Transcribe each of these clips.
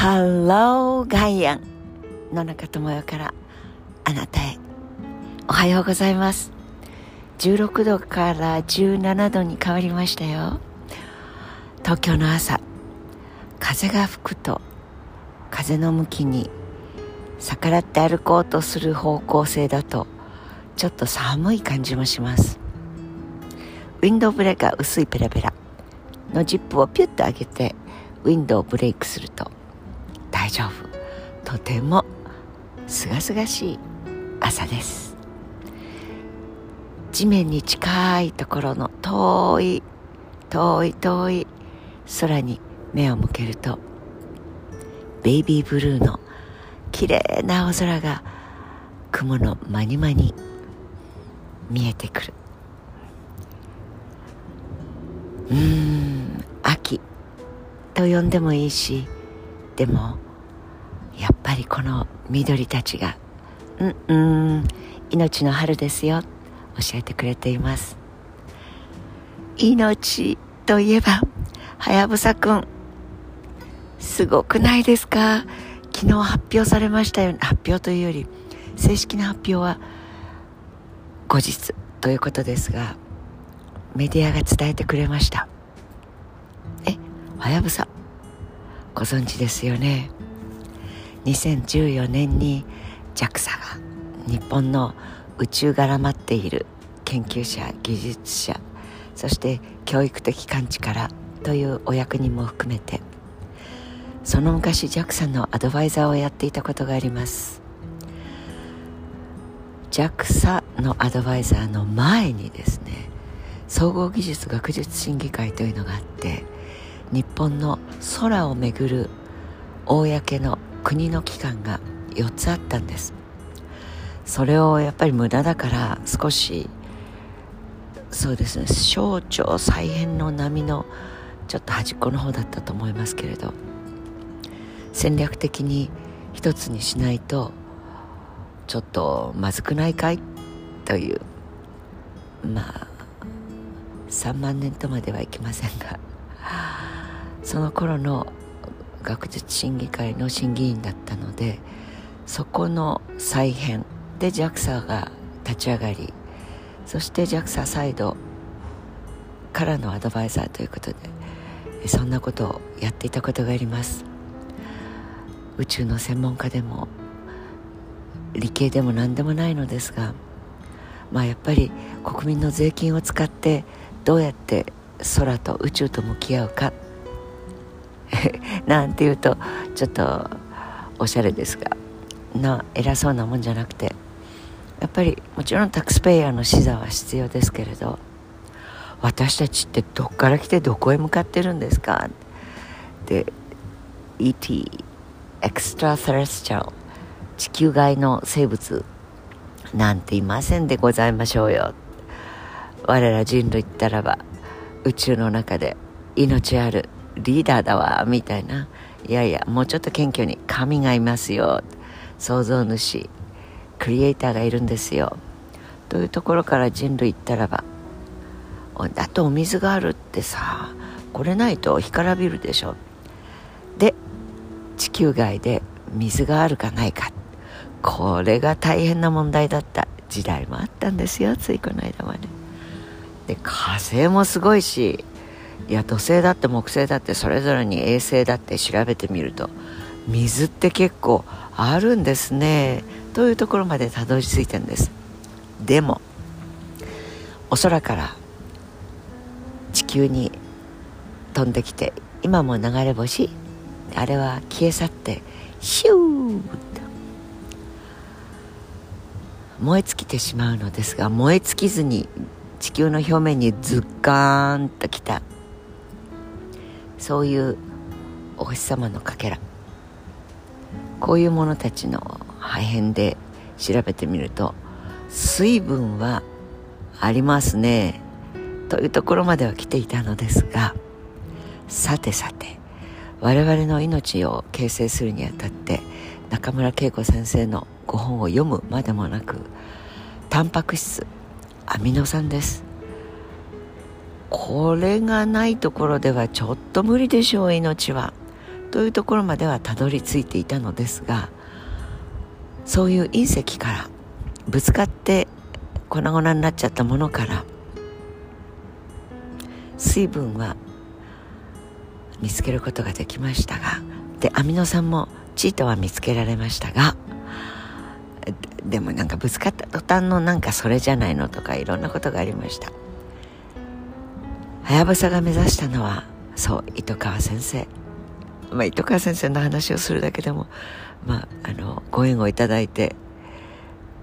ハローガイアン野中智代からあなたへ。おはようございます。16度から17度に変わりましたよ。東京の朝風が吹くと風の向きに逆らって歩こうとする方向性だとちょっと寒い感じもします。ウィンドウブレーカー薄いペラペラ。のジップをピュッと上げてウィンドウをブレイクすると丈夫。とてもすがすがしい朝です。地面に近いところの遠い遠い遠い空に目を向けるとベイビーブルーの綺麗な青空が雲の間に間に見えてくる。うん秋と呼んでもいいしでもぱりこの緑たちがうんうん命の春ですよ教えてくれています。命といえばはやぶさくんすごくないですか？昨日発表されましたよ発表というより正式な発表は後日ということですがメディアが伝えてくれました。えはやぶさご存知ですよね？2014年に JAXA が日本の宇宙が絡まっている研究者技術者そして教育的感知からというお役人も含めてその昔 JAXA のアドバイザーをやっていたことがあります。JAXA のアドバイザーの前にですね総合技術学術審議会というのがあって日本の空をめぐる公の国の機関が4つあったんです。それをやっぱり無駄だから少しそうですね省庁再編の波のちょっと端っこの方だったと思いますけれど戦略的に一つにしないとちょっとまずくないかい？というまあ3万年とまではいきませんがその頃の学術審議会の審議員だったのでそこの再編。で JAXA が立ち上がり。そして JAXA サイドからのアドバイザーということでそんなことをやっていたことがあります。宇宙の専門家でも理系でも何でもないのですがまあやっぱり国民の税金を使ってどうやって空と宇宙と向き合うか。なんていうとちょっとおしゃれですがな偉そうなもんじゃなくてやっぱりもちろんタックスペイヤーの視座は必要ですけれど私たちってどっから来てどこへ向かってるんですか？で ET エクストラセレスチャル地球外の生物なんていませんでございましょうよ。我ら人類ったらば宇宙の中で命あるリーダーだわみたいな。いやいやもうちょっと謙虚に神がいますよ。創造主クリエイターがいるんですよ。というところから人類ったらばだとお水があるってさこれないと干からびるでしょ。で地球外で水があるかないか。これが大変な問題だった。時代もあったんですよついこの間まで。で火星もすごいしいや土星だって木星だってそれぞれに衛星だって調べてみると水って結構あるんですね。というところまでたどり着いてんです。でもお空から地球に飛んできて今も流れ星あれは消え去ってシューッと燃え尽きてしまうのですが燃え尽きずに地球の表面にズッカーンときた。そういうお星様のかけら。こういうものたちの破片で調べてみると水分はありますね。というところまでは来ていたのですがさてさて我々の命を形成するにあたって中村恵子先生のご本を読むまでもなくタンパク質アミノ酸です。これがないところではちょっと無理でしょう命は。というところまではたどり着いていたのですがそういう隕石からぶつかって粉々になっちゃったものから水分は見つけることができましたがでアミノ酸もチートは見つけられましたがでもなんかぶつかった途端のなんかそれじゃないのとかいろんなことがありました。はやぶさが目指したのはそう糸川先生。まあ糸川先生の話をするだけでもまああのご縁をいただいて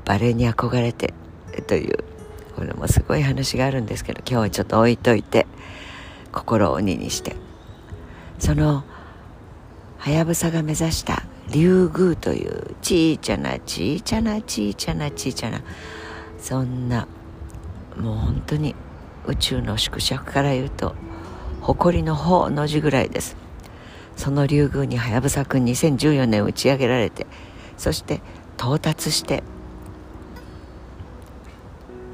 バレエに憧れてというこれもすごい話があるんですけど今日はちょっと置いといて心を鬼にして。そのはやぶさが目指した竜宮というちいちゃなちいちゃなちいちゃなちいちゃなそんなもう本当に宇宙の縮尺から言うと誇りの方の字ぐらいです。その竜宮にはやぶさくん2014年打ち上げられてそして到達して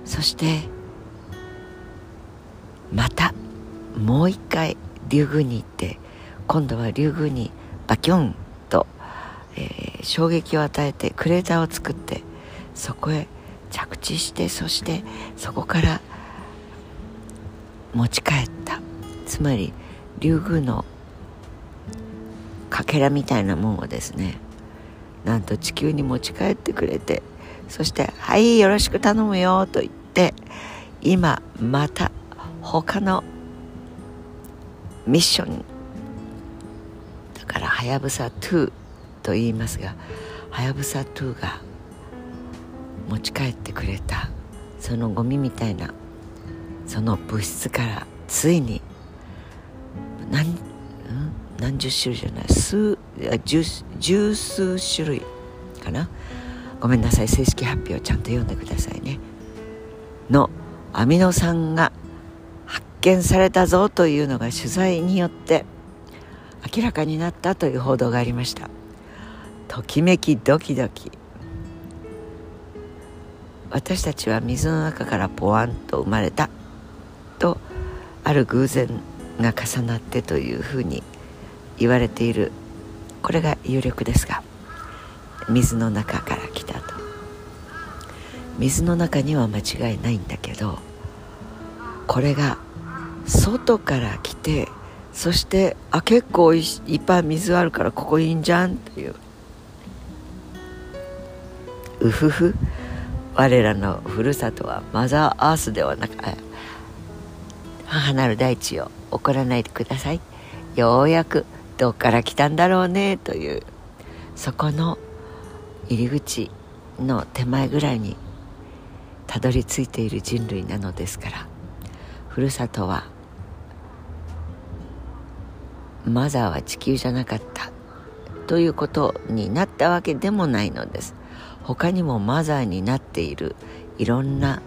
そしてまたもう一回竜宮に行って今度は竜宮にバキョンと、えー、衝撃を与えてクレーターを作ってそこへ着地してそしてそこから持ち帰った。つまり竜宮のかけらみたいなもんをですねなんと地球に持ち帰ってくれてそして「はいよろしく頼むよ」と言って今また他のミッションだからはやぶさ2と言いますがはやぶさ2が持ち帰ってくれたそのゴミみたいなその物質からついに何,、何十種類じゃない？数十十数種類かな？ごめんなさい。正式発表ちゃんと読んでくださいね。のアミノ酸が発見されたぞというのが取材によって明らかになったという報道がありました。ときめきドキドキ。私たちは水の中からポワンと生まれたとある偶然が重なってというふうに言われている。これが有力ですが水の中から来たと。水の中には間違いないんだけどこれが外から来てそしてあ結構いっぱい水あるからここいいんじゃんっていう。うふふ我らのふるさとはマザーアースではなく母なる大地を怒らないでください。ようやくどっから来たんだろうね。というそこの入り口の手前ぐらいにたどり着いている人類なのですから。ふるさとはマザーは地球じゃなかった。ということになったわけでもないのです。他にもマザーになっているいろんな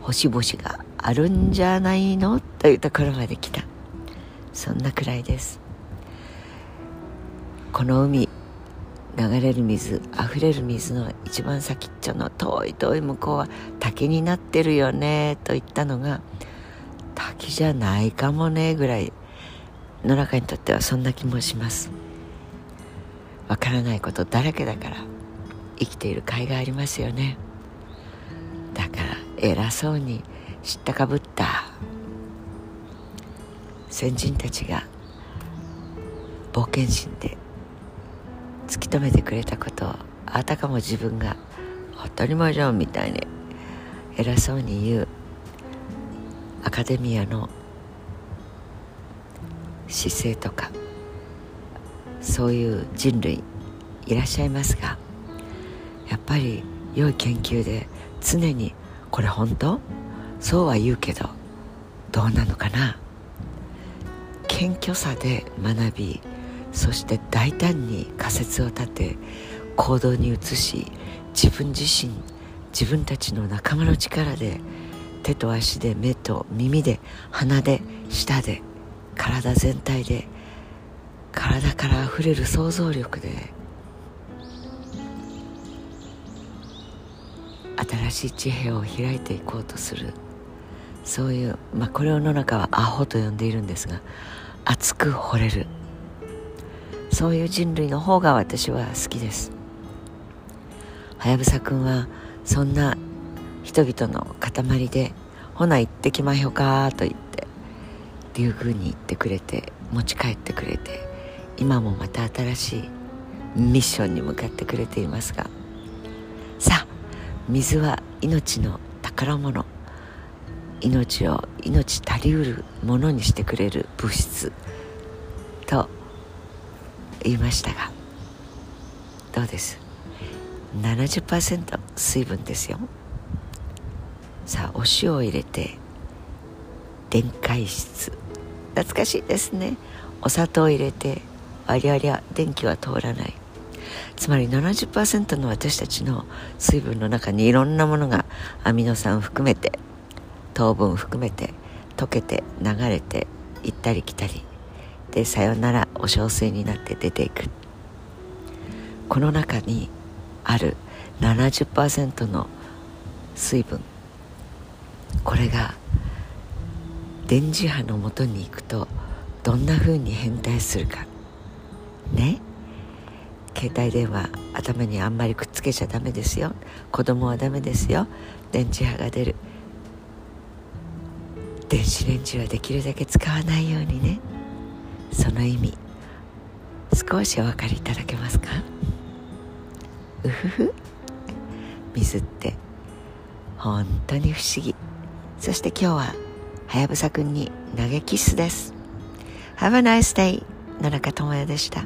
星々があるんじゃないの？というところまで来た。そんなくらいです。この海流れる水溢れる水の一番先っちょの遠い遠い向こうは滝になってるよねと言ったのが滝じゃないかもねぐらい野中にとってはそんな気もします。わからないことだらけだから生きている甲斐がありますよね。だから偉そうに知ったかぶった。先人たちが冒険心で突き止めてくれたことをあたかも自分が当たり前じゃんみたいに偉そうに言うアカデミアの姿勢とかそういう人類いらっしゃいますがやっぱり良い研究で常にこれ本当？そうは言うけどどうなのかな？謙虚さで学びそして大胆に仮説を立て行動に移し自分自身自分たちの仲間の力で手と足で目と耳で鼻で舌で体全体で体からあふれる想像力で新しい地平を開いていこうとする。そういう、まあ、これを野中はアホと呼んでいるんですが熱く惚れる。そういう人類の方が私は好きです。はやぶさくんはそんな人々の塊で「ほな行ってきまひょか」と言って竜宮に行ってくれて持ち帰ってくれて今もまた新しいミッションに向かってくれていますが。さあ水は命の宝物。命を命足りうるものにしてくれる物質と言いましたがどうです？70%水分ですよ。さあお塩を入れて電解質。懐かしいですね。お砂糖を入れてありゃりゃ電気は通らない。つまり70%の私たちの水分の中にいろんなものがアミノ酸含めて糖分含めて溶けて流れて行ったり来たり。でさよならお小水になって出ていく。この中にある70%の水分。これが電磁波のもとに行くとどんな風に変態するか。ね。携帯電話頭にあんまりくっつけちゃダメですよ。子供はダメですよ。電磁波が出る。電子レンジはできるだけ使わないようにね。その意味少しお分かりいただけますか？うふふ。水って本当に不思議。そして今日ははやぶさくんに投げキッスです。Have a nice day 野中智也でした。